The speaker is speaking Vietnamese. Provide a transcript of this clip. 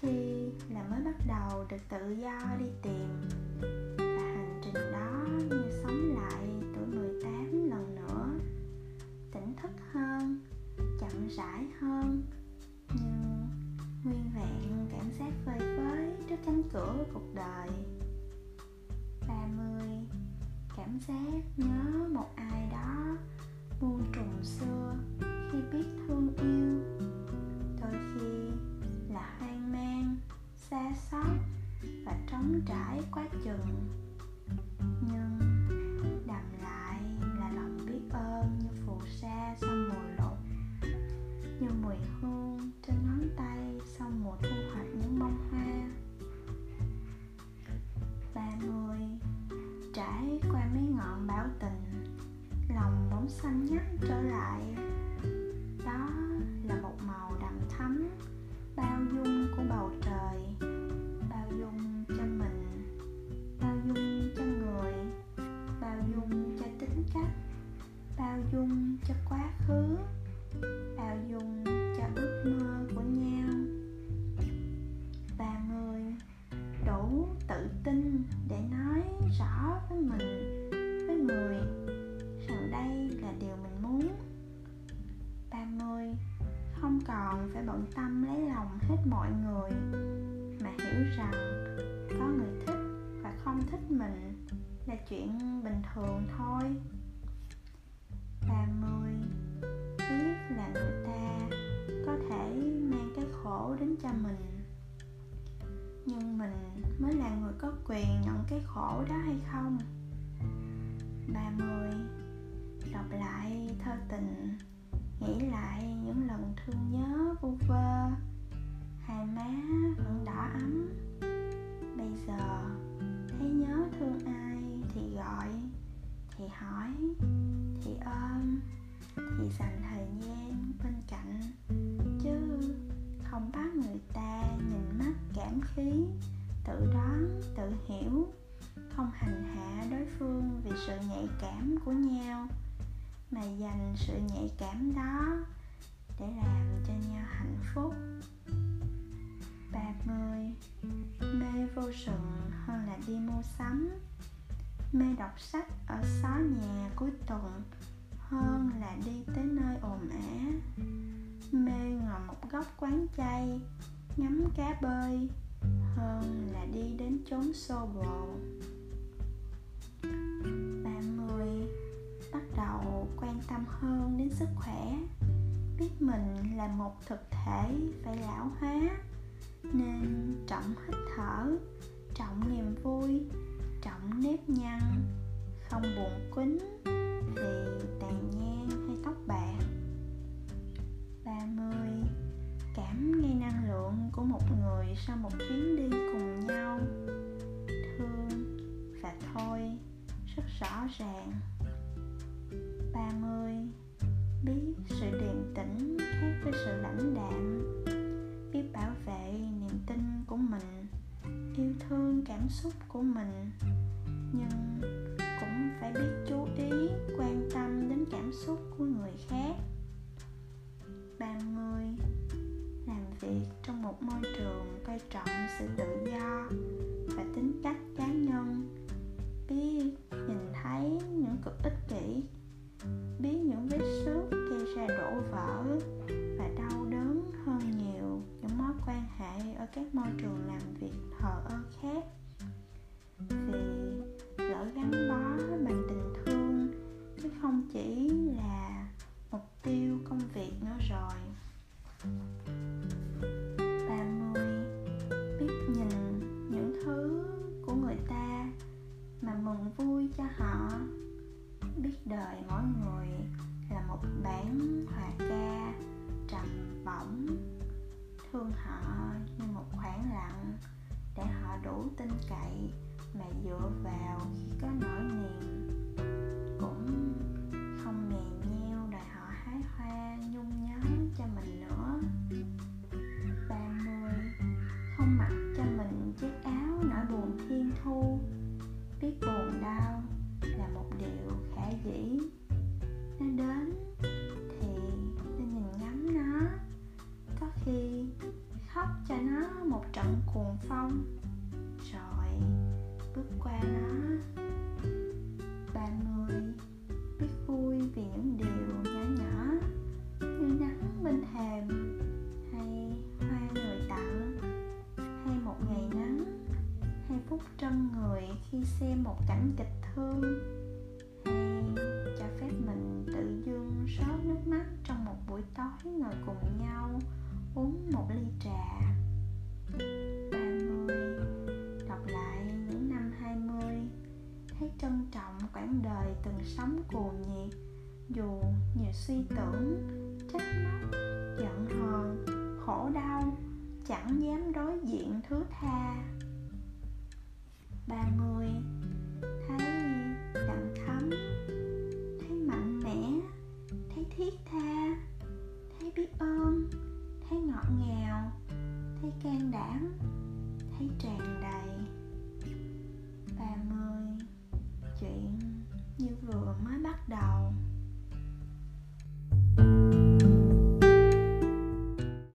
khi là mới bắt đầu được tự do đi tìm, và hành trình đó như sống lại tuổi 18 lần nữa. Tỉnh thức hơn, chậm rãi hơn, nhưng nguyên vẹn cảm giác vơi phới trước cánh cửa cuộc đời. 30 cảm giác nhớ một ai đó muôn trùng xưa khi biết thương trống trải quá chừng. Nhưng đầm lại là lòng biết ơn như phù sa sau mùa lụt như mùi hương trên ngón tay sau mùa thu hoạch những bông hoa. Ba mươi trải qua mấy ngọn bão tình lòng bóng xanh nhắc trở lại. Đó là một màu đậm thắm ba mươi không còn phải bận tâm lấy lòng hết mọi người, mà hiểu rằng có người thích và không thích mình là chuyện bình thường thôi. Ba mươi biết là người ta có thể mang cái khổ đến cho mình, nhưng mình mới là người có quyền nhận cái khổ đó hay không? 30 đọc lại thơ tình nghĩ lại những lần thương nhớ vu vơ, hai má vẫn đỏ ấm. Bây giờ thấy nhớ thương ai thì gọi, thì hỏi, thì ôm, thì dành thời gian bên cạnh. Chứ không bắt người ta nhìn mắt cảm khí, tự đoán, tự hiểu, không hành hạ đối phương vì sự nhạy cảm của nhau mà dành sự nhạy cảm đó để làm cho nhau hạnh phúc. Ba mươi mê vô sự hơn là đi mua sắm. Mê đọc sách ở xó nhà cuối tuần hơn là đi tới nơi ồn ả mê ngồi một góc quán chay, ngắm cá bơi hơn là đi đến chốn xô bồ. Tâm hơn đến sức khỏe. Biết mình là một thực thể phải lão hóa, nên trọng hít thở, trọng niềm vui, trọng nếp nhăn, không buồn quýnh vì tàn nhang hay tóc bạc. 30 cảm ngay năng lượng của một người sau một chuyến đi cùng nhau. Thương và thôi, rất rõ ràng. 30 biết sự điềm tĩnh khác với sự lãnh đạm. Biết bảo vệ niềm tin của mình, yêu thương cảm xúc của mình. Nhưng cũng phải biết chú ý, quan tâm đến cảm xúc của người khác. 30 làm việc trong một môi trường coi trọng sự tự do và tính cách cá nhân. Biết nhìn thấy những cực ích kỷ và đau đớn hơn nhiều những mối quan hệ ở các môi trường làm việc thờ ơ khác. Vì lỡ gắn bó bằng tình thương, chứ không chỉ là mục tiêu công việc nữa rồi. 30 biết nhìn những thứ của người ta mà mừng vui cho họ, biết đời mỗi người là một bản hòa ca trầm bổng, thương họ như một khoảng lặng để họ đủ tin cậy mà dựa vào hấp cho nó một trận cuồng phong. Rồi, bước qua nó bạn người biết vui vì những điều nhỏ nhỏ như nắng bên thềm hay hoa người tặng. Hay một ngày nắng, hay phút trong người khi xem một cảnh kịch thương. Quãng đời từng sống cuồng nhiệt Dù nhiều suy tưởng, trách móc, giận hờn, khổ đau Chẳng dám đối diện thứ tha. 30